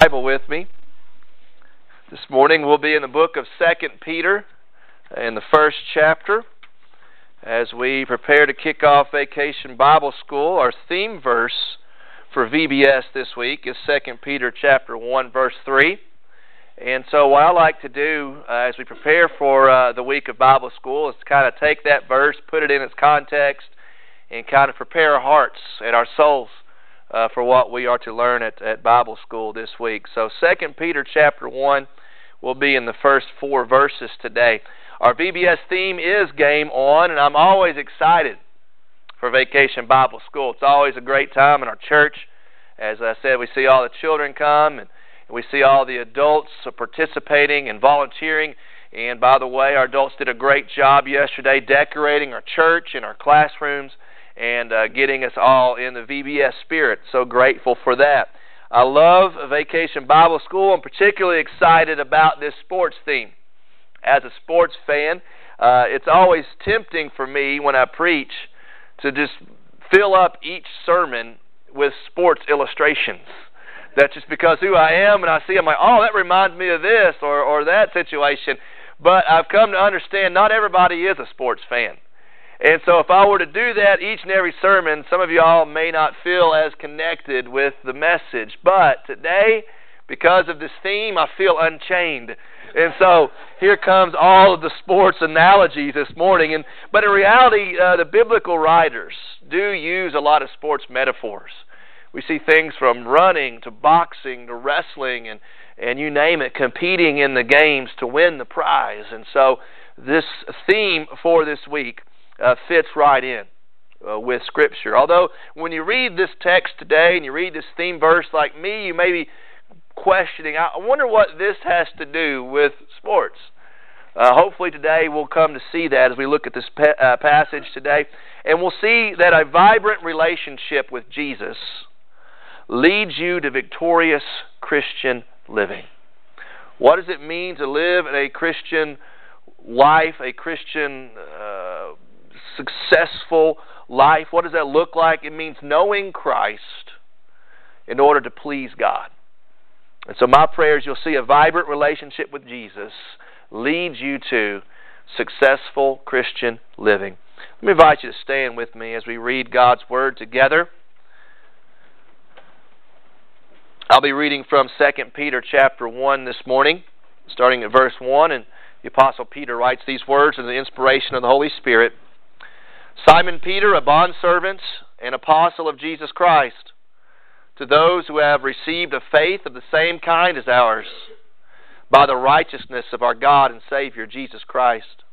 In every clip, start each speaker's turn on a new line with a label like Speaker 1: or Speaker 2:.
Speaker 1: Bible with me. This morning we'll be in the book of Second Peter in the first chapter as we prepare to kick off Vacation Bible School. Our theme verse for VBS this week is Second Peter chapter 1 verse 3. And so what I like to do uh, as we prepare for uh, the week of Bible school is to kind of take that verse, put it in its context, and kind of prepare our hearts and our souls uh, for what we are to learn at, at Bible school this week. So Second Peter chapter 1 will be in the first four verses today. Our VBS theme is Game On, and I'm always excited for Vacation Bible School. It's always a great time in our church. As I said, we see all the children come, and we see all the adults participating and volunteering. And by the way, our adults did a great job yesterday decorating our church and our classrooms and uh, getting us all in the VBS spirit. So grateful for that. I love Vacation Bible School. I'm particularly excited about this sports theme. As a sports fan, uh, it's always tempting for me when I preach to just fill up each sermon with sports illustrations. That's just because who I am, and I see, I'm like, oh, that reminds me of this or, or that situation. But I've come to understand not everybody is a sports fan. And so, if I were to do that each and every sermon, some of y'all may not feel as connected with the message. But today, because of this theme, I feel unchained. And so, here comes all of the sports analogies this morning. And but in reality, uh, the biblical writers do use a lot of sports metaphors. We see things from running to boxing to wrestling and and you name it, competing in the games to win the prize. And so, this theme for this week uh, fits right in uh, with Scripture. Although, when you read this text today and you read this theme verse like me, you may be questioning, I wonder what this has to do with sports. Uh, hopefully, today we'll come to see that as we look at this pa- uh, passage today. And we'll see that a vibrant relationship with Jesus leads you to victorious Christian living. What does it mean to live a Christian life, a Christian uh, successful life. What does that look like? It means knowing Christ in order to please God. And so, my prayer is you'll see a vibrant relationship with Jesus leads you to successful Christian living. Let me invite you to stand with me as we read God's Word together. I'll be reading from 2 Peter chapter 1 this morning, starting at verse 1, and the Apostle Peter writes these words in the inspiration of the Holy Spirit. Simon Peter, a bondservant and apostle of Jesus Christ, to those who have received a faith of the same kind as ours, by the righteousness of our God and Savior Jesus Christ.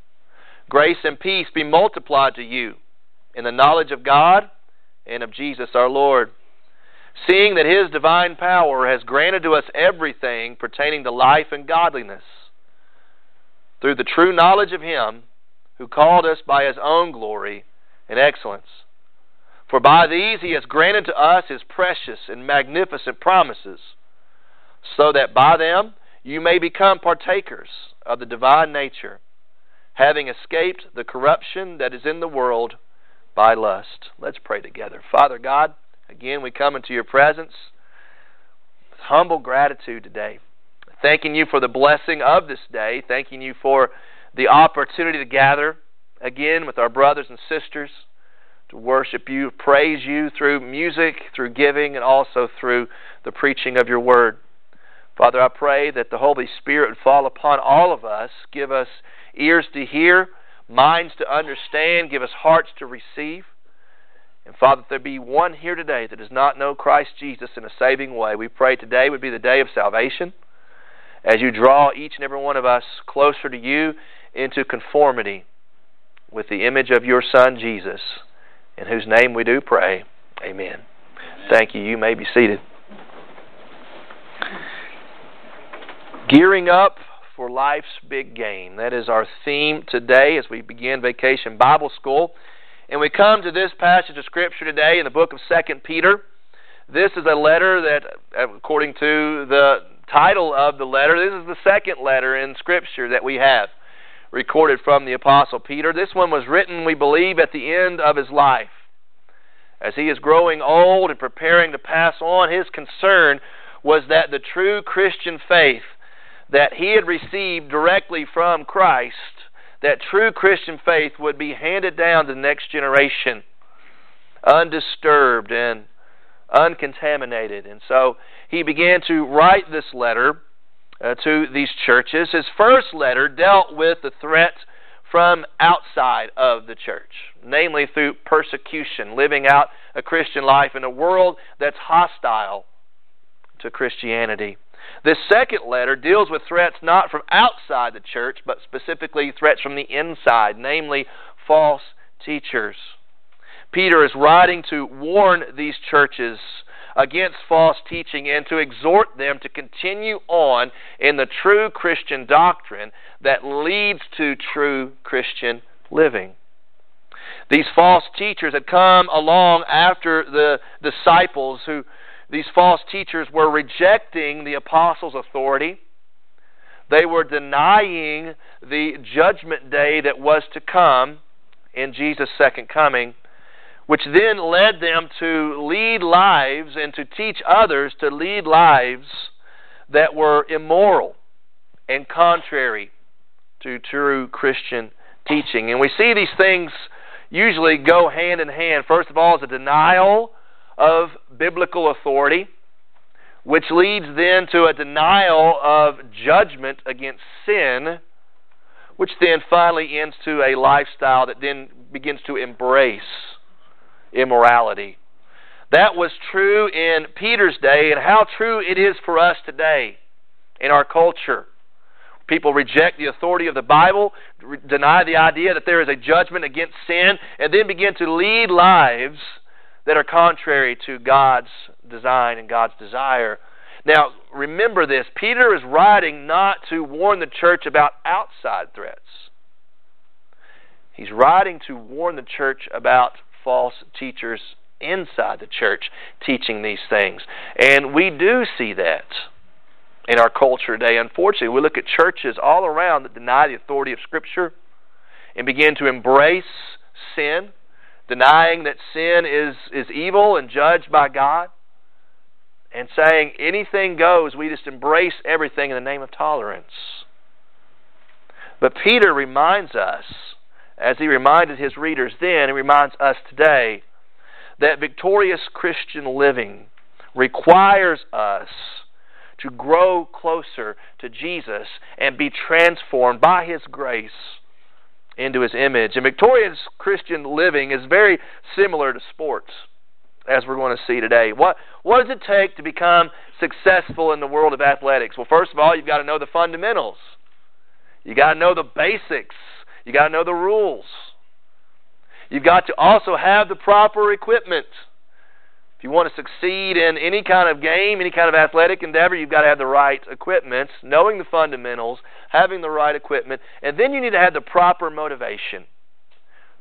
Speaker 1: Grace and peace be multiplied to you in the knowledge of God and of Jesus our Lord, seeing that His divine power has granted to us everything pertaining to life and godliness, through the true knowledge of Him who called us by His own glory and excellence. For by these he has granted to us his precious and magnificent promises, so that by them you may become partakers of the divine nature, having escaped the corruption that is in the world by lust. Let's pray together. Father God, again we come into your presence with humble gratitude today. Thanking you for the blessing of this day, thanking you for the opportunity to gather again with our brothers and sisters to worship you, praise you through music, through giving, and also through the preaching of your word. Father, I pray that the Holy Spirit would fall upon all of us, give us ears to hear, minds to understand, give us hearts to receive. And Father, if there be one here today that does not know Christ Jesus in a saving way, we pray today would be the day of salvation as you draw each and every one of us closer to you into conformity with the image of your Son, Jesus, in whose name we do pray. Amen. Thank you. You may be seated. Gearing up for life's big game. That is our theme today as we begin Vacation Bible School. And we come to this passage of Scripture today in the book of 2 Peter. This is a letter that, uh, according to the title of the letter, this is the second letter in Scripture that we have recorded from the Apostle Peter. This one was written, we believe, at the end of his life. As he is growing old and preparing to pass on his concern was that the true Christian faith that he had received directly from Christ, that true Christian faith would be handed down to the next generation undisturbed and uncontaminated. And so he began to write this letter uh, to these churches. His first letter dealt with the threat from outside of the church, namely through persecution, living out a Christian life in a world that's hostile to Christianity. This second letter deals with threats not from outside the church, but specifically threats from the inside, namely false teachers. Peter is writing to warn these churches against false teaching and to exhort them to continue on in the true Christian doctrine that leads to true Christian living. These false teachers had come along after the disciples who these false teachers were rejecting the apostles' authority. They were denying the judgment day that was to come in Jesus' second coming which then led them to lead lives and to teach others to lead lives that were immoral and contrary to true Christian teaching. And we see these things usually go hand in hand. First of all, is a denial of biblical authority, which leads then to a denial of judgment against sin, which then finally ends to a lifestyle that then begins to embrace immorality. That was true in Peter's day, and how true it is for us today in our culture. People reject the authority of the Bible, deny the idea that there is a judgment against sin, and then begin to lead lives that are contrary to God's design and God's desire. Now, remember this Peter is writing not to warn the church about outside threats, he's writing to warn the church about false teachers inside the church teaching these things. And we do see that in our culture today. Unfortunately, we look at churches all around that deny the authority of Scripture and begin to embrace sin, denying that sin is, is evil and judged by God, and saying anything goes. We just embrace everything in the name of tolerance. But Peter reminds us as he reminded his readers then, he reminds us today that victorious Christian living requires us to grow closer to Jesus and be transformed by his grace into his image. And victorious Christian living is very similar to sports, as we're going to see today. What, what does it take to become successful in the world of athletics? Well, first of all, you've got to know the fundamentals. you've got to know the basics you got to know the rules. You've got to also have the proper equipment. If you want to succeed in any kind of game, any kind of athletic endeavor, you've got to have the right equipment, knowing the fundamentals, having the right equipment, and then you need to have the proper motivation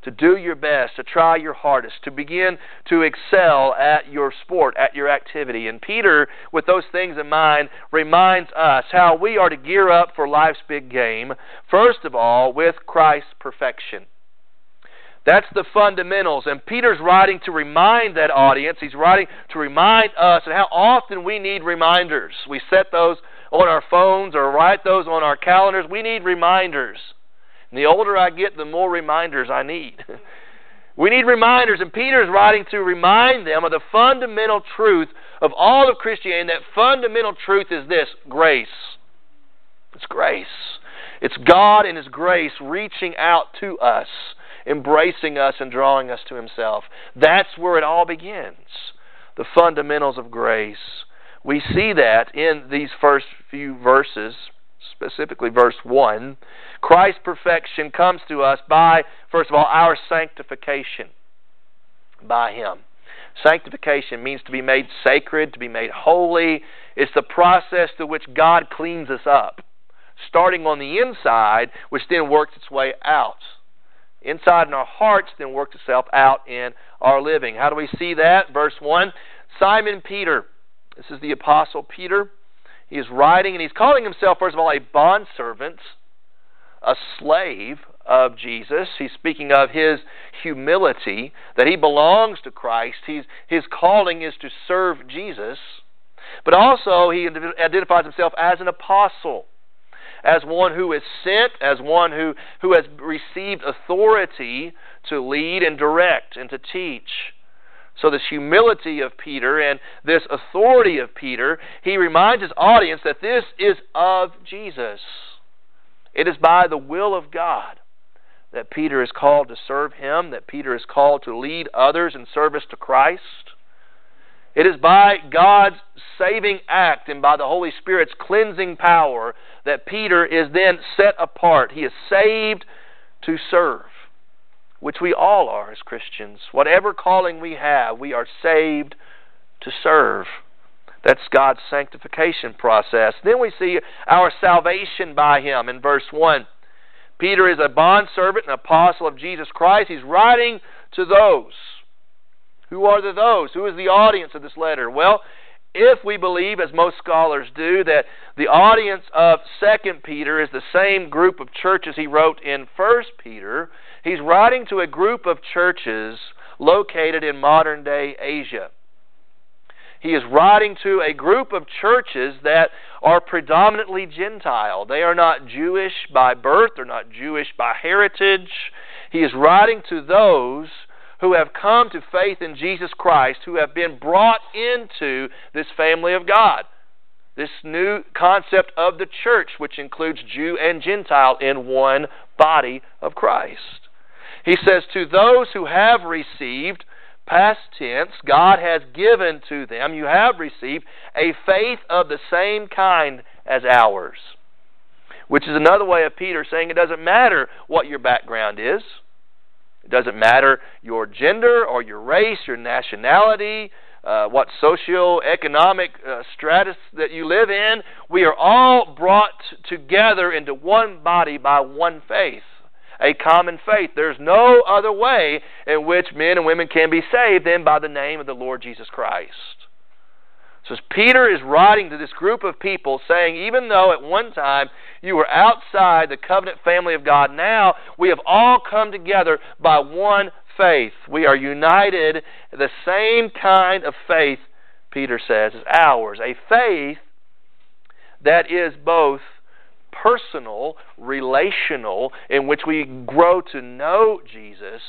Speaker 1: to do your best, to try your hardest, to begin to excel at your sport, at your activity. And Peter, with those things in mind, reminds us how we are to gear up for life's big game, first of all, with Christ's perfection. That's the fundamentals. And Peter's writing to remind that audience, he's writing to remind us and how often we need reminders. We set those on our phones or write those on our calendars. We need reminders. And the older I get, the more reminders I need. we need reminders, and Peter is writing to remind them of the fundamental truth of all of Christianity. And that fundamental truth is this grace. It's grace. It's God and His grace reaching out to us, embracing us, and drawing us to Himself. That's where it all begins. The fundamentals of grace. We see that in these first few verses specifically verse 1, Christ's perfection comes to us by, first of all, our sanctification by Him. Sanctification means to be made sacred, to be made holy. It's the process through which God cleans us up, starting on the inside, which then works its way out. Inside in our hearts, then works itself out in our living. How do we see that? Verse 1 Simon Peter. This is the Apostle Peter. He is writing, and he's calling himself, first of all, a bondservant, a slave of Jesus. He's speaking of his humility, that he belongs to Christ. He's, his calling is to serve Jesus. But also, he identifies himself as an apostle, as one who is sent, as one who, who has received authority to lead and direct and to teach. So, this humility of Peter and this authority of Peter, he reminds his audience that this is of Jesus. It is by the will of God that Peter is called to serve him, that Peter is called to lead others in service to Christ. It is by God's saving act and by the Holy Spirit's cleansing power that Peter is then set apart. He is saved to serve, which we all are as Christians. Whatever calling we have, we are saved to serve. That's God's sanctification process. Then we see our salvation by Him in verse 1. Peter is a bondservant and apostle of Jesus Christ. He's writing to those. Who are the those? Who is the audience of this letter? Well, if we believe, as most scholars do, that the audience of Second Peter is the same group of churches he wrote in First Peter, he's writing to a group of churches located in modern day Asia. He is writing to a group of churches that are predominantly Gentile. They are not Jewish by birth, they're not Jewish by heritage. He is writing to those who have come to faith in Jesus Christ, who have been brought into this family of God. This new concept of the church, which includes Jew and Gentile in one body of Christ. He says, To those who have received, past tense, God has given to them, you have received a faith of the same kind as ours. Which is another way of Peter saying it doesn't matter what your background is. It doesn't matter your gender or your race, your nationality, uh, what socio-economic uh, stratus that you live in. We are all brought together into one body by one faith a common faith. There's no other way in which men and women can be saved than by the name of the Lord Jesus Christ. So Peter is writing to this group of people saying, even though at one time you were outside the covenant family of God, now we have all come together by one faith. We are united. The same kind of faith, Peter says, is ours. A faith that is both personal, relational, in which we grow to know Jesus,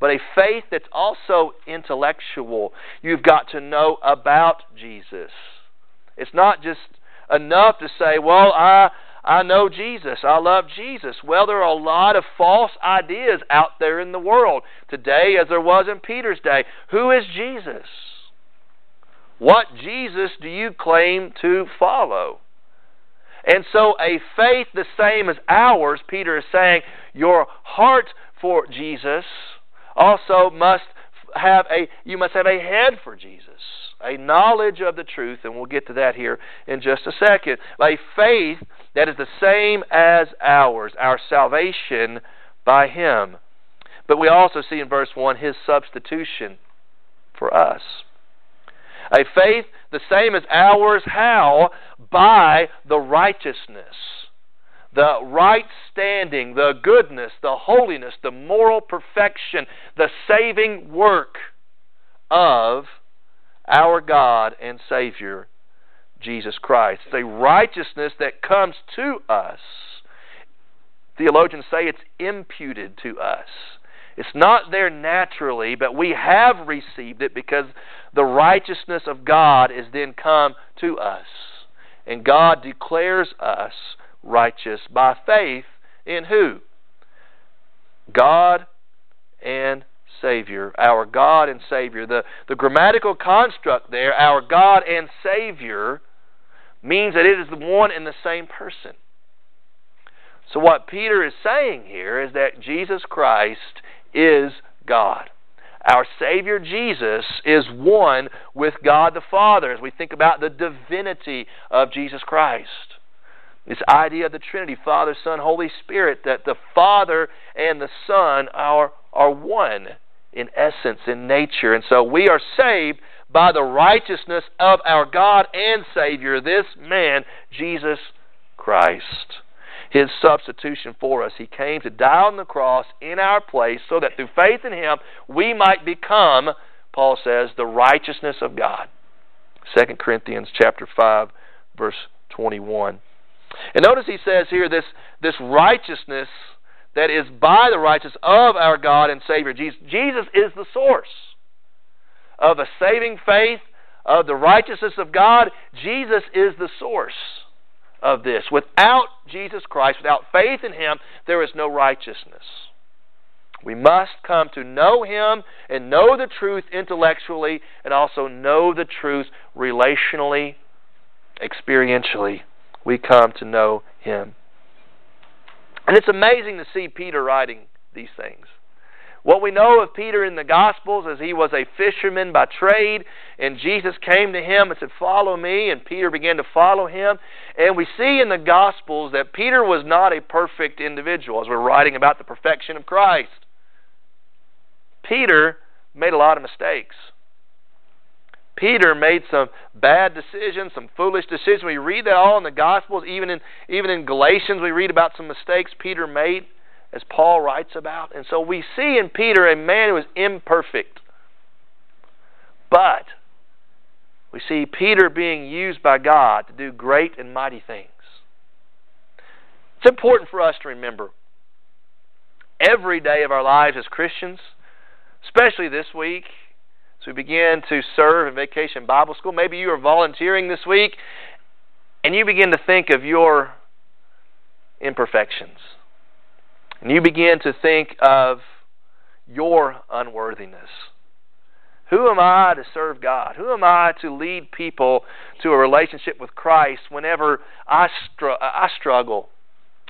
Speaker 1: but a faith that's also intellectual. You've got to know about Jesus. It's not just enough to say, well, I. I know Jesus. I love Jesus. Well, there are a lot of false ideas out there in the world today, as there was in Peter's day. Who is Jesus? What Jesus do you claim to follow? And so, a faith the same as ours, Peter is saying, your heart for Jesus also must have a you must have a head for Jesus, a knowledge of the truth, and we'll get to that here in just a second. A faith that is the same as ours, our salvation by Him. But we also see in verse 1 His substitution for us. A faith the same as ours, how? By the righteousness, the right standing, the goodness, the holiness, the moral perfection, the saving work of our God and Savior, Jesus Christ. It's a righteousness that comes to us. Theologians say it's imputed to us. It's not there naturally, but we have received it because the righteousness of God is then come to us. And God declares us righteous by faith in who? God and Savior. Our God and Savior. The, the grammatical construct there, our God and Savior, means that it is the one and the same person. So, what Peter is saying here is that Jesus Christ is God. Our Savior Jesus is one with God the Father as we think about the divinity of Jesus Christ. This idea of the Trinity, Father, Son, Holy Spirit, that the Father and the Son are, are one in essence, in nature. And so we are saved by the righteousness of our God and Savior, this man, Jesus Christ his substitution for us. He came to die on the cross in our place so that through faith in him we might become, Paul says, the righteousness of God. 2 Corinthians chapter 5 verse 21. And notice he says here this this righteousness that is by the righteousness of our God and Savior Jesus. Jesus is the source of a saving faith, of the righteousness of God. Jesus is the source of this. Without Jesus Christ, without faith in Him, there is no righteousness. We must come to know Him and know the truth intellectually and also know the truth relationally, experientially. We come to know Him. And it's amazing to see Peter writing these things. What we know of Peter in the Gospels is he was a fisherman by trade, and Jesus came to him and said, Follow me, and Peter began to follow him. And we see in the Gospels that Peter was not a perfect individual, as we're writing about the perfection of Christ. Peter made a lot of mistakes. Peter made some bad decisions, some foolish decisions. We read that all in the Gospels, even in even in Galatians, we read about some mistakes Peter made as Paul writes about. And so we see in Peter a man who is imperfect. But we see Peter being used by God to do great and mighty things. It's important for us to remember every day of our lives as Christians, especially this week, as we begin to serve in Vacation Bible School. Maybe you are volunteering this week and you begin to think of your imperfections and you begin to think of your unworthiness. Who am I to serve God? Who am I to lead people to a relationship with Christ whenever I, str- I struggle,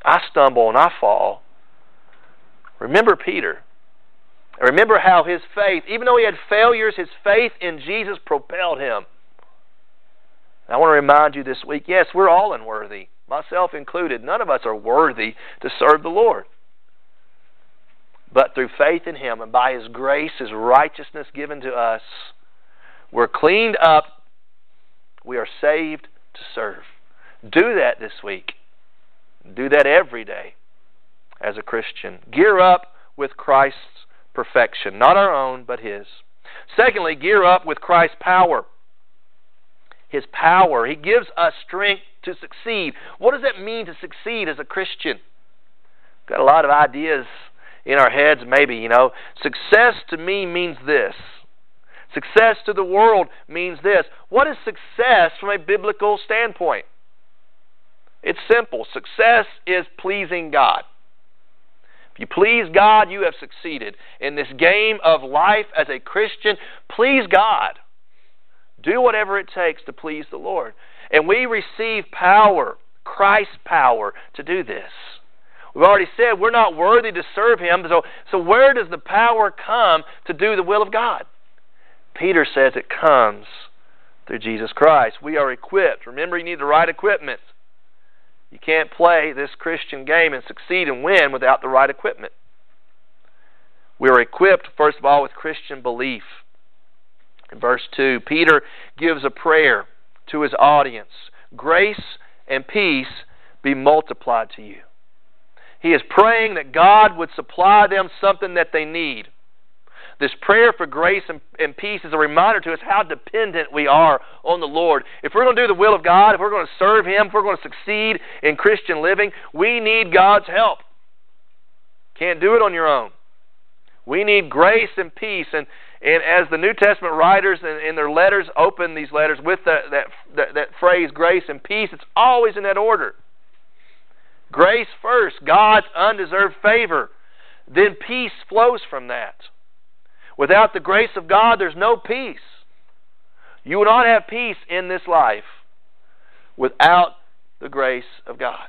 Speaker 1: I stumble, and I fall? Remember Peter. Remember how his faith, even though he had failures, his faith in Jesus propelled him. I want to remind you this week yes, we're all unworthy, myself included. None of us are worthy to serve the Lord. But through faith in Him and by His grace, His righteousness given to us, we're cleaned up. We are saved to serve. Do that this week. Do that every day as a Christian. Gear up with Christ's perfection, not our own, but His. Secondly, gear up with Christ's power. His power. He gives us strength to succeed. What does that mean to succeed as a Christian? Got a lot of ideas in our heads, maybe, you know, success to me means this. Success to the world means this. What is success from a biblical standpoint? It's simple. Success is pleasing God. If you please God, you have succeeded. In this game of life as a Christian, please God. Do whatever it takes to please the Lord. And we receive power, Christ's power, to do this. We've already said we're not worthy to serve Him. So, so where does the power come to do the will of God? Peter says it comes through Jesus Christ. We are equipped. Remember, you need the right equipment. You can't play this Christian game and succeed and win without the right equipment. We are equipped, first of all, with Christian belief. In verse 2, Peter gives a prayer to his audience Grace and peace be multiplied to you. He is praying that God would supply them something that they need. This prayer for grace and, and, peace is a reminder to us how dependent we are on the Lord. If we're going to do the will of God, if we're going to serve Him, if we're going to succeed in Christian living, we need God's help. Can't do it on your own. We need grace and peace. And, and as the New Testament writers in, in their letters open these letters with that, that, that, that phrase, grace and peace, it's always in that order. Grace first, God's undeserved favor. Then peace flows from that. Without the grace of God, there's no peace. You will not have peace in this life without the grace of God.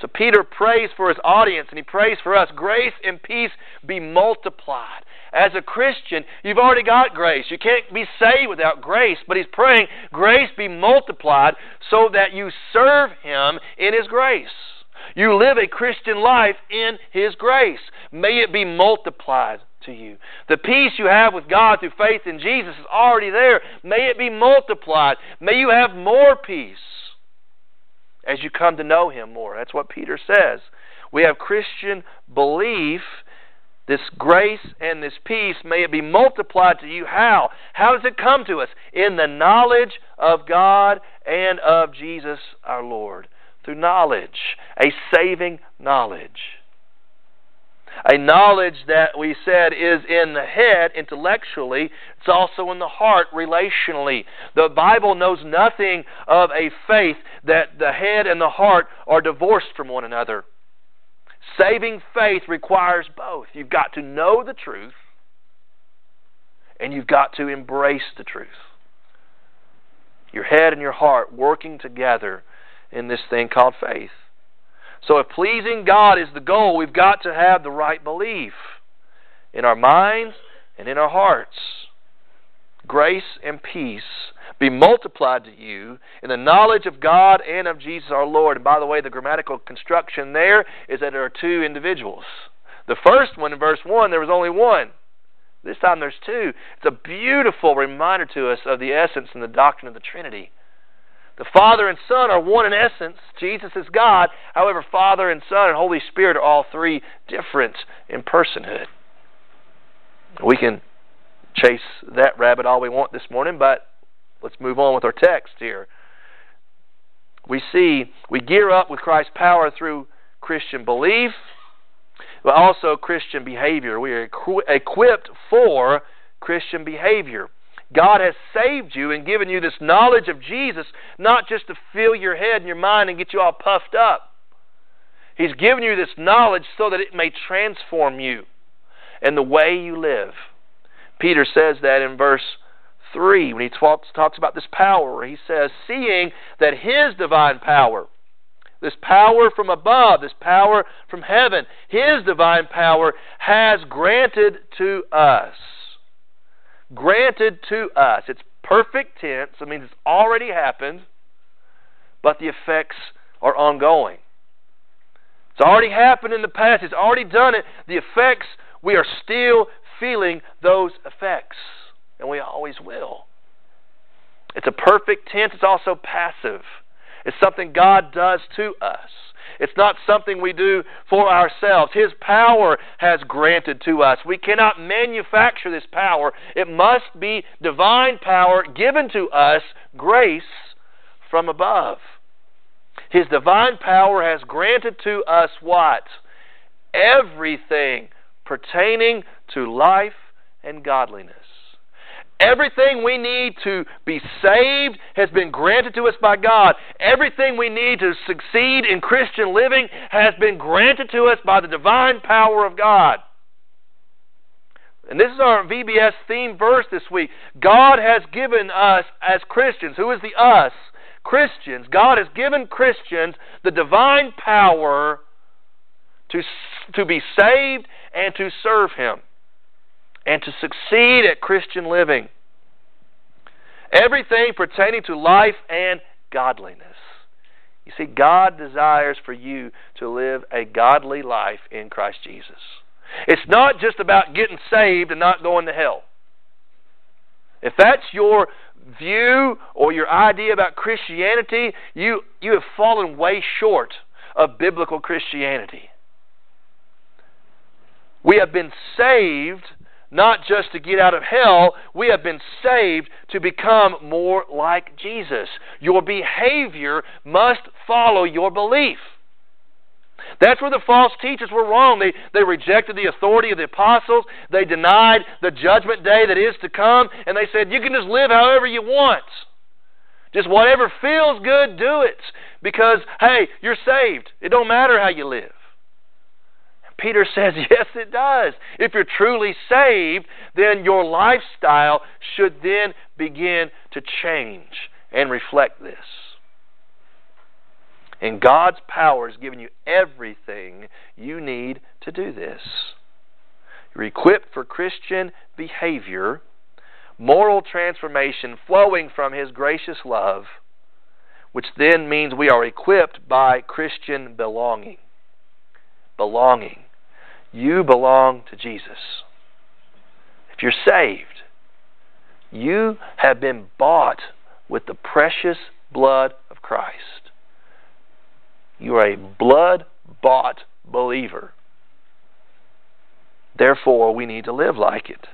Speaker 1: So Peter prays for his audience and he prays for us. Grace and peace be multiplied. As a Christian, you've already got grace. You can't be saved without grace, but he's praying grace be multiplied so that you serve him in his grace. You live a Christian life in His grace. May it be multiplied to you. The peace you have with God through faith in Jesus is already there. May it be multiplied. May you have more peace as you come to know Him more. That's what Peter says. We have Christian belief This grace and this peace, may it be multiplied to you. How? How does it come to us? In the knowledge of God and of Jesus our Lord. Through knowledge, a saving knowledge. A knowledge that we said is in the head intellectually, it's also in the heart relationally. The Bible knows nothing of a faith that the head and the heart are divorced from one another. Saving faith requires both. You've got to know the truth, and you've got to embrace the truth. Your head and your heart working together in this thing called faith. So, if pleasing God is the goal, we've got to have the right belief in our minds and in our hearts. Grace and peace be multiplied to you in the knowledge of God and of Jesus our Lord. And by the way, the grammatical construction there is that there are two individuals. The first one in verse 1, there was only one. This time there's two. It's a beautiful reminder to us of the essence and the doctrine of the Trinity. The Father and Son are one in essence. Jesus is God. However, Father and Son and Holy Spirit are all three different in personhood. We can chase that rabbit all we want this morning, but let's move on with our text here. We see we gear up with Christ's power through Christian belief, but also Christian behavior. We are equipped for Christian behavior. God has saved you and given you this knowledge of Jesus, not just to fill your head and your mind and get you all puffed up. He's given you this knowledge so that it may transform you and the way you live. Peter says that in verse 3 when he talks, talks about this power. He says, Seeing that His divine power, this power from above, this power from heaven, His divine power has granted to us granted to us. It's perfect tense. it means it's already happened, but the effects are ongoing. It's already happened in the past. It's already done it. The effects, we are still feeling those effects, and we always will. It's a perfect tense. It's also passive. It's something God does to us. It's not something we do for ourselves. His power has granted to us. We cannot manufacture this power. It must be divine power given to us, grace from above. His divine power has granted to us what? Everything pertaining to life and godliness. Everything we need to be saved has been granted to us by God. Everything we need to succeed in Christian living has been granted to us by the divine power of God. And this is our VBS theme verse this week. God has given us as Christians, who is the us? Christians. God has given Christians the divine power to, to be saved and to serve Him and to succeed at Christian living. Everything pertaining to life and godliness. You see, God desires for you to live a godly life in Christ Jesus. It's not just about getting saved and not going to hell. If that's your view or your idea about Christianity, you, you have fallen way short of biblical Christianity. We have been saved not just to get out of hell, we have been saved to become more like Jesus. Your behavior must follow your belief. That's where the false teachers were wrong. They, they rejected the authority of the apostles. They denied the judgment day that is to come. And they said, you can just live however you want. Just whatever feels good, do it. Because, hey, you're saved. It don't matter how you live. Peter says, yes, it does. If you're truly saved, then your lifestyle should then begin to change and reflect this. And God's power has given you everything you need to do this. You're equipped for Christian behavior, moral transformation flowing from His gracious love, which then means we are equipped by Christian belonging. Belonging. You belong to Jesus. If you're saved, you have been bought with the precious blood of Christ. You are a blood bought believer. Therefore, we need to live like it.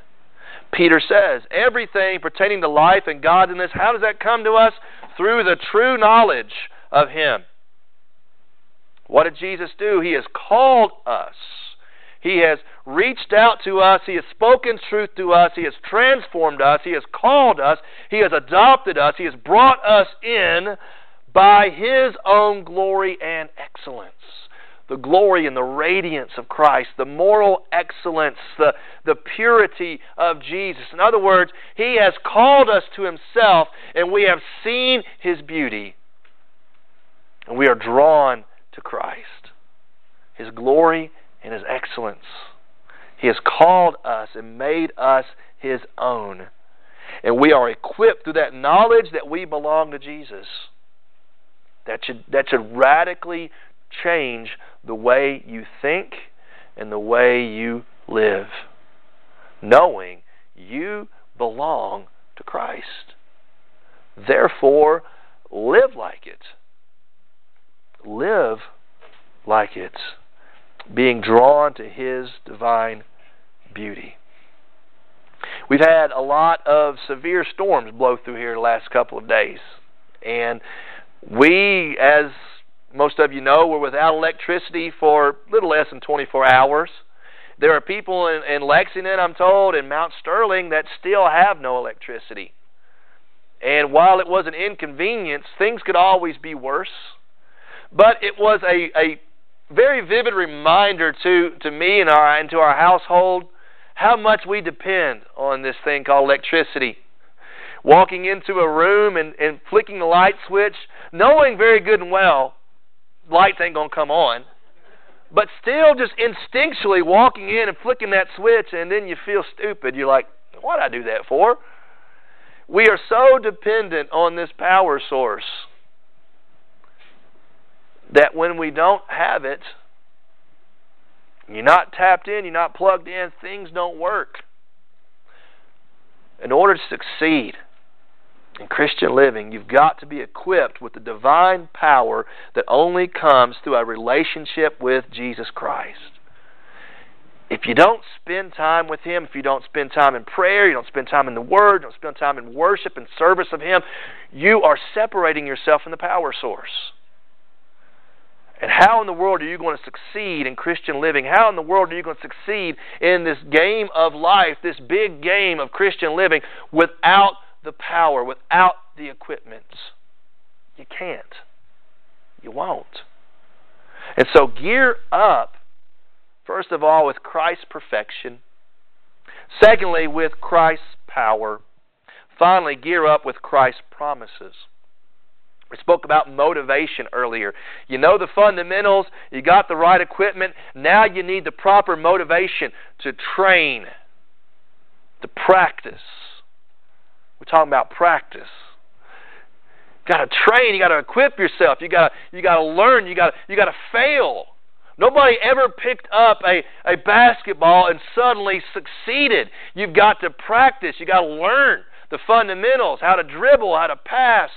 Speaker 1: Peter says, everything pertaining to life and godliness, how does that come to us? Through the true knowledge of Him. What did Jesus do? He has called us. He has reached out to us. He has spoken truth to us. He has transformed us. He has called us. He has adopted us. He has brought us in by His own glory and excellence the glory and the radiance of Christ, the moral excellence, the, the purity of Jesus. In other words, He has called us to Himself, and we have seen His beauty, and we are drawn to Christ, His glory and His excellence. He has called us and made us His own. And we are equipped through that knowledge that we belong to Jesus. That should, that should radically change the way you think and the way you live, knowing you belong to Christ. Therefore, live like it. Live like it, being drawn to His divine beauty. We've had a lot of severe storms blow through here the last couple of days. And we, as most of you know, we're without electricity for a little less than 24 hours. There are people in, in Lexington, I'm told, and Mount Sterling that still have no electricity. And while it was an inconvenience, things could always be worse. But it was a, a very vivid reminder to, to me and, our, and to our household how much we depend on this thing called electricity. Walking into a room and, and flicking the light switch, knowing very good and well lights ain't going to come on. But still, just instinctually walking in and flicking that switch, and then you feel stupid. You're like, what'd I do that for? We are so dependent on this power source that when we don't have it, you're not tapped in, you're not plugged in, things don't work. In order to succeed, in Christian living, you've got to be equipped with the divine power that only comes through a relationship with Jesus Christ. If you don't spend time with Him, if you don't spend time in prayer, you don't spend time in the Word, you don't spend time in worship and service of Him, you are separating yourself from the power source. And how in the world are you going to succeed in Christian living? How in the world are you going to succeed in this game of life, this big game of Christian living, without the power, without the equipment. You can't. You won't. And so gear up, first of all, with Christ's perfection. Secondly, with Christ's power. Finally, gear up with Christ's promises. We spoke about motivation earlier. You know the fundamentals, you got the right equipment, now you need the proper motivation to train, to practice. We're talking about practice. You got to train. You got to equip yourself. You got to you got to learn. You gotta you got to fail. Nobody ever picked up a, a basketball and suddenly succeeded. You've got to practice. You got to learn the fundamentals, how to dribble, how to pass,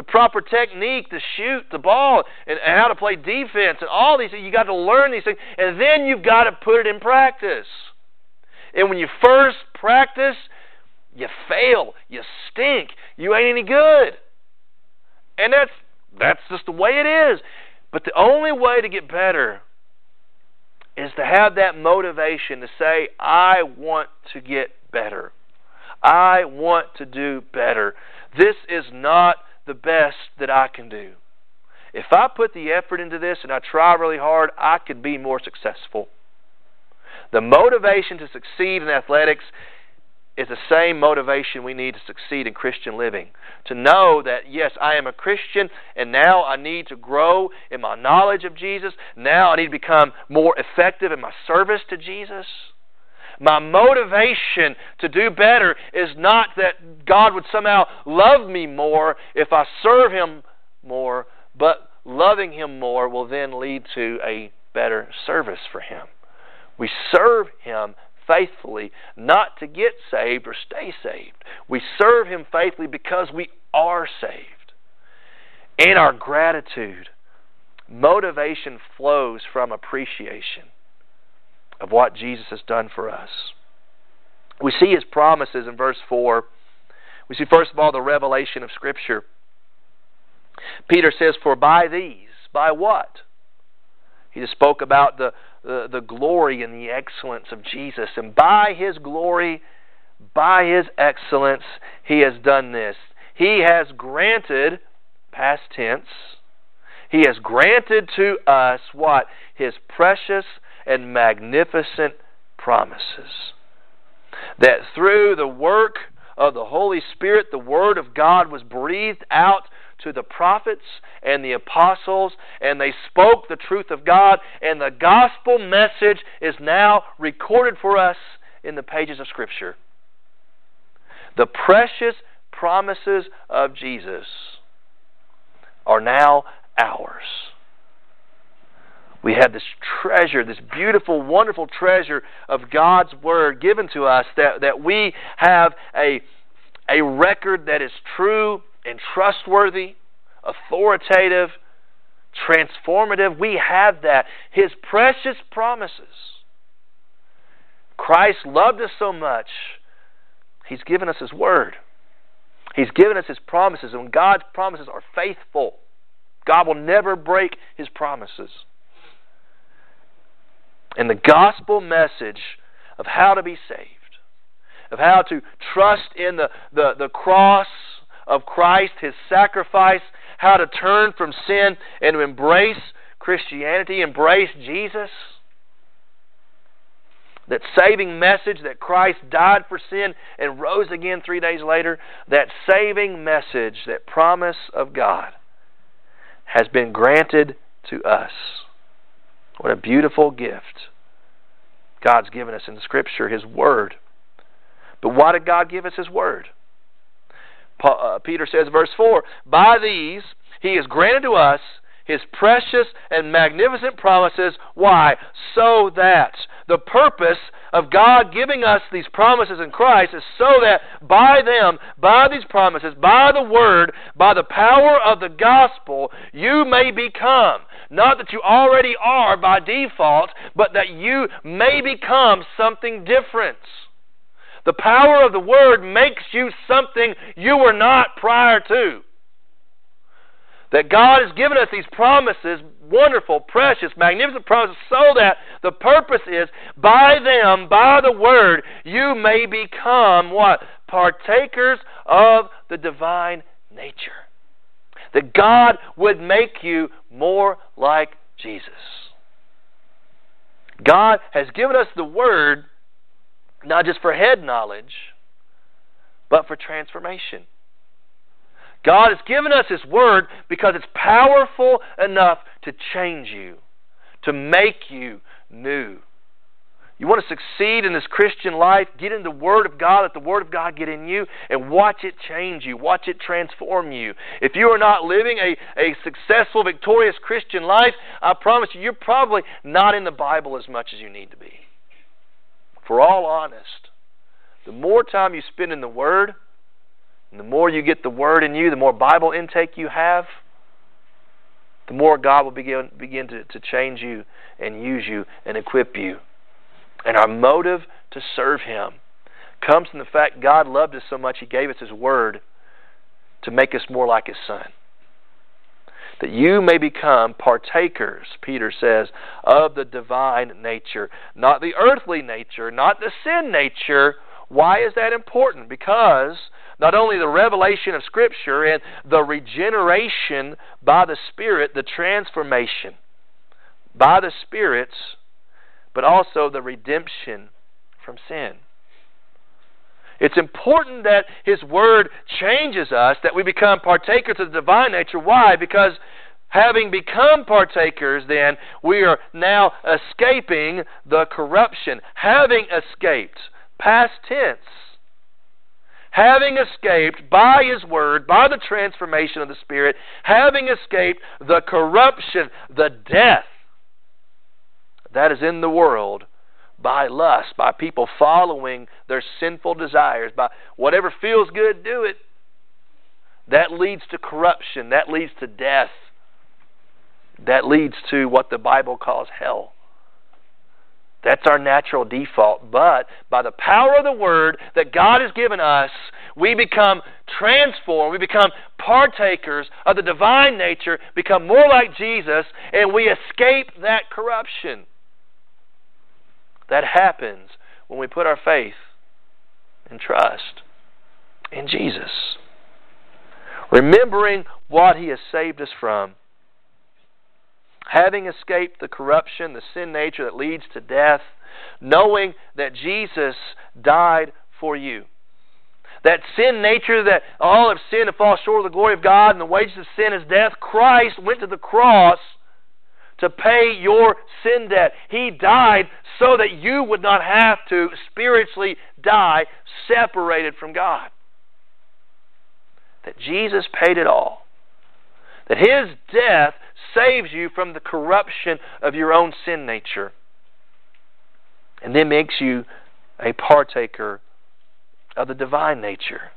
Speaker 1: the proper technique to shoot the ball, and, and how to play defense, and all these things. You got to learn these things, and then you've got to put it in practice. And when you first practice, you fail. You stink. You ain't any good. And that's that's just the way it is. But the only way to get better is to have that motivation to say, I want to get better. I want to do better. This is not the best that I can do. If I put the effort into this and I try really hard, I could be more successful. The motivation to succeed in athletics is the same motivation we need to succeed in Christian living. To know that, yes, I am a Christian, and now I need to grow in my knowledge of Jesus. Now I need to become more effective in my service to Jesus. My motivation to do better is not that God would somehow love me more if I serve Him more, but loving Him more will then lead to a better service for Him. We serve Him faithfully, not to get saved or stay saved. We serve Him faithfully because we are saved. In our gratitude, motivation flows from appreciation. Of what Jesus has done for us. We see his promises in verse 4. We see, first of all, the revelation of Scripture. Peter says, For by these, by what? He just spoke about the, the, the glory and the excellence of Jesus. And by his glory, by his excellence, he has done this. He has granted, past tense, he has granted to us what? His precious and magnificent promises. That through the work of the Holy Spirit, the Word of God was breathed out to the prophets and the apostles, and they spoke the truth of God, and the gospel message is now recorded for us in the pages of Scripture. The precious promises of Jesus are now ours. We have this treasure, this beautiful, wonderful treasure of God's Word given to us that, that we have a, a record that is true and trustworthy, authoritative, transformative. We have that. His precious promises. Christ loved us so much, He's given us His Word. He's given us His promises, and God's promises are faithful. God will never break His promises. And the gospel message of how to be saved, of how to trust in the, the, the cross of Christ, His sacrifice, how to turn from sin and to embrace Christianity, embrace Jesus. That saving message that Christ died for sin and rose again three days later, that saving message, that promise of God, has been granted to us. What a beautiful gift God's given us in Scripture, His Word. But why did God give us His Word? Uh, Peter says, verse 4 By these He has granted to us His precious and magnificent promises. Why? So that the purpose of God giving us these promises in Christ is so that by them, by these promises, by the Word, by the power of the gospel, you may become. Not that you already are by default, but that you may become something different. The power of the Word makes you something you were not prior to. That God has given us these promises, wonderful, precious, magnificent promises, so that the purpose is by them, by the Word, you may become what? Partakers of the divine nature. That God would make you more like Jesus. God has given us the Word not just for head knowledge, but for transformation. God has given us His Word because it's powerful enough to change you, to make you new. You want to succeed in this Christian life? Get in the Word of God, let the Word of God get in you, and watch it change you, watch it transform you. If you are not living a, a successful, victorious Christian life, I promise you, you're probably not in the Bible as much as you need to be. For all honest, the more time you spend in the Word, and the more you get the Word in you, the more Bible intake you have, the more God will begin, begin to, to change you and use you and equip you. And our motive to serve Him comes from the fact God loved us so much He gave us His Word to make us more like His Son. That you may become partakers, Peter says, of the divine nature, not the earthly nature, not the sin nature. Why is that important? Because not only the revelation of Scripture and the regeneration by the Spirit, the transformation by the spirits, but also the redemption from sin. It's important that His Word changes us, that we become partakers of the divine nature. Why? Because having become partakers, then, we are now escaping the corruption. Having escaped, past tense, having escaped by His Word, by the transformation of the Spirit, having escaped the corruption, the death that is in the world by lust, by people following their sinful desires, by whatever feels good, do it. That leads to corruption, that leads to death, that leads to what the Bible calls hell. That's our natural default. But by the power of the Word that God has given us, we become transformed. We become partakers of the divine nature, become more like Jesus, and we escape that corruption. That happens when we put our faith and trust in Jesus. Remembering what He has saved us from having escaped the corruption, the sin nature that leads to death, knowing that Jesus died for you. That sin nature that all have sinned and fall short of the glory of God, and the wages of sin is death, Christ went to the cross to pay your sin debt. He died so that you would not have to spiritually die separated from God. That Jesus paid it all. That His death saves you from the corruption of your own sin nature and then makes you a partaker of the divine nature.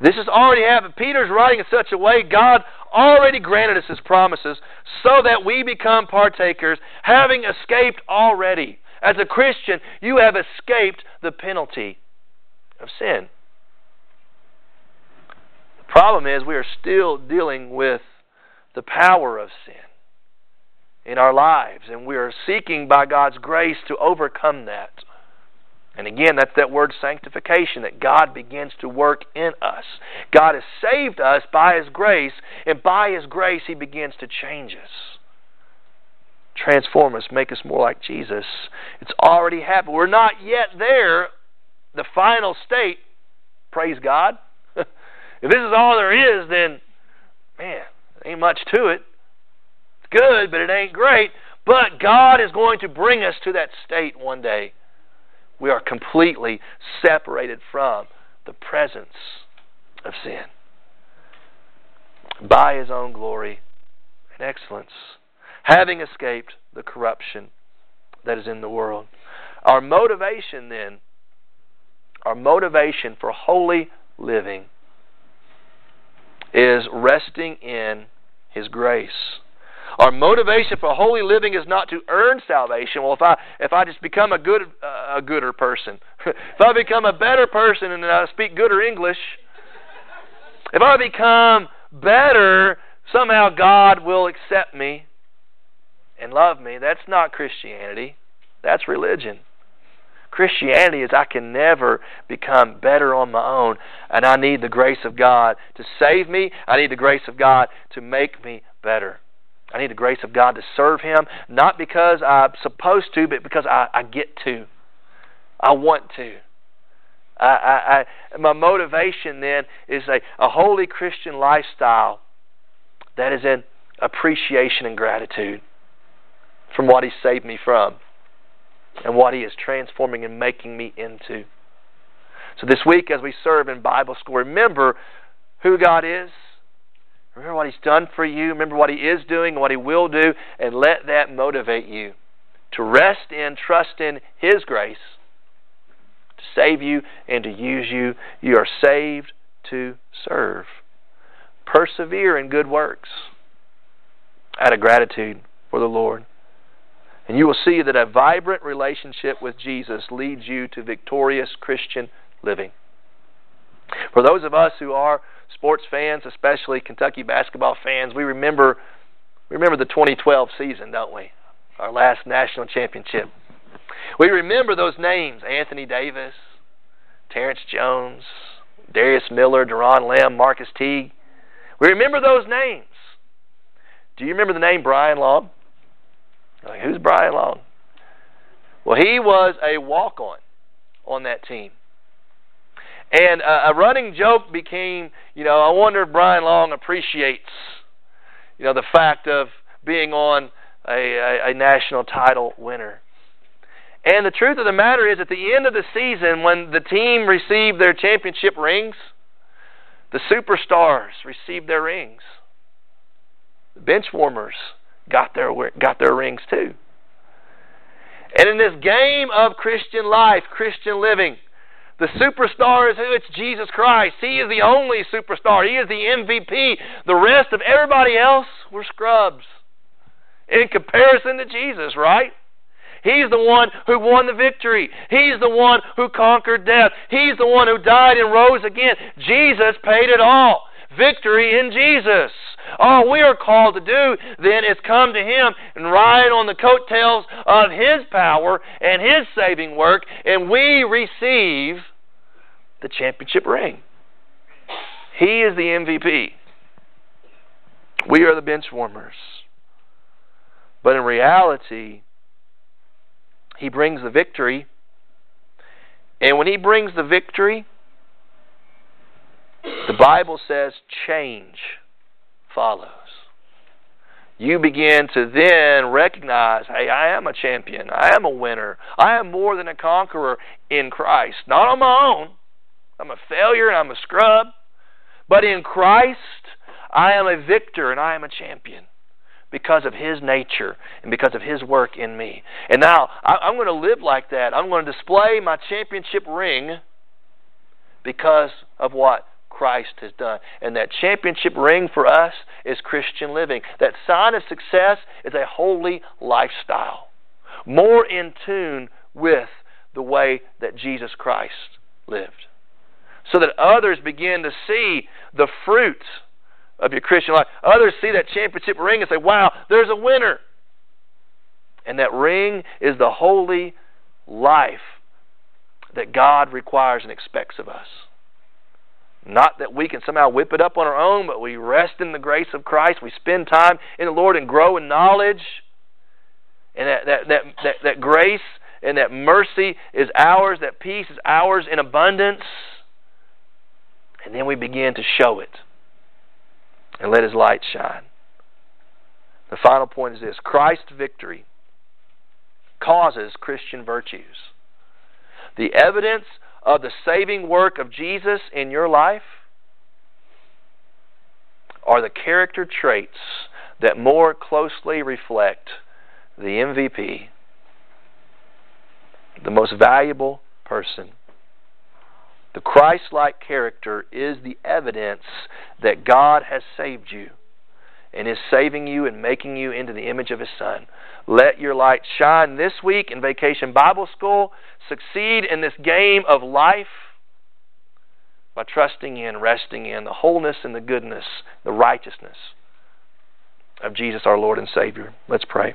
Speaker 1: This has already happened. Peter's writing in such a way God already granted us his promises so that we become partakers, having escaped already. As a Christian, you have escaped the penalty of sin. Problem is we are still dealing with the power of sin in our lives, and we are seeking by God's grace to overcome that. And again, that's that word sanctification that God begins to work in us. God has saved us by His grace, and by His grace, He begins to change us, transform us, make us more like Jesus. It's already happened. We're not yet there, the final state. Praise God. If this is all there is, then, man, ain't much to it. It's good, but it ain't great. But God is going to bring us to that state one day. We are completely separated from the presence of sin by His own glory and excellence, having escaped the corruption that is in the world. Our motivation then, our motivation for holy living is resting in His grace. Our motivation for holy living is not to earn salvation. Well, if I if I just become a good uh, a gooder person, if I become a better person and I speak gooder English, if I become better, somehow God will accept me and love me. That's not Christianity. That's religion. Christianity is I can never become better on my own, and I need the grace of God to save me. I need the grace of God to make me better. I need the grace of God to serve Him, not because I'm supposed to, but because I, I get to. I want to. I, I, I, my motivation then is a, a holy Christian lifestyle that is in appreciation and gratitude from what He saved me from and what He is transforming and making me into. So this week, as we serve in Bible school, remember who God is. Remember what He's done for you. Remember what He is doing and what He will do, and let that motivate you to rest in, trust in His grace to save you and to use you. You are saved to serve. Persevere in good works out of gratitude for the Lord. And you will see that a vibrant relationship with Jesus leads you to victorious Christian living. For those of us who are sports fans, especially Kentucky basketball fans, we remember we remember the 2012 season, don't we? Our last national championship. We remember those names: Anthony Davis, Terrence Jones, Darius Miller, Doron Lamb, Marquis Teague. We remember those names. Do you remember the name Brian Long? Like, who's Brian Long? Well, he was a walk on on that team. And uh, a running joke became, you know, I wonder if Brian Long appreciates, you know, the fact of being on a, a, a national title winner. And the truth of the matter is, at the end of the season, when the team received their championship rings, the superstars received their rings. The bench warmers got their got their rings too. And in this game of Christian life, Christian living, the superstar is who? It's Jesus Christ. He is the only superstar. He is the MVP. The rest of everybody else were scrubs in comparison to Jesus, right? He's the one who won the victory. He's the one who conquered death. He's the one who died and rose again. Jesus paid it all. Victory in Jesus. All we are called to do then is come to Him and ride on the coattails of His power and His saving work, and we receive the championship ring. He is the MVP. We are the bench warmers. But in reality, He brings the victory. And when He brings the victory, the Bible says change follows. You begin to then recognize hey, I am a champion. I am a winner. I am more than a conqueror in Christ. Not on my own. I'm a failure and I'm a scrub. But in Christ, I am a victor and I am a champion because of His nature and because of His work in me. And now I'm going to live like that. I'm going to display my championship ring because of what? Christ has done. And that championship ring for us is Christian living. That sign of success is a holy lifestyle, more in tune with the way that Jesus Christ lived. So that others begin to see the fruits of your Christian life. Others see that championship ring and say, wow, there's a winner. And that ring is the holy life that God requires and expects of us. Not that we can somehow whip it up on our own, but we rest in the grace of Christ. We spend time in the Lord and grow in knowledge. And that, that, that, that, that grace and that mercy is ours, that peace is ours in abundance. And then we begin to show it and let His light shine. The final point is this Christ's victory causes Christian virtues. The evidence of the saving work of Jesus in your life are the character traits that more closely reflect the MVP, the most valuable person. The Christ like character is the evidence that God has saved you and is saving you and making you into the image of His Son. Let your light shine this week in Vacation Bible School. Succeed in this game of life by trusting in, resting in the wholeness and the goodness, the righteousness of Jesus our Lord and Savior. Let's pray.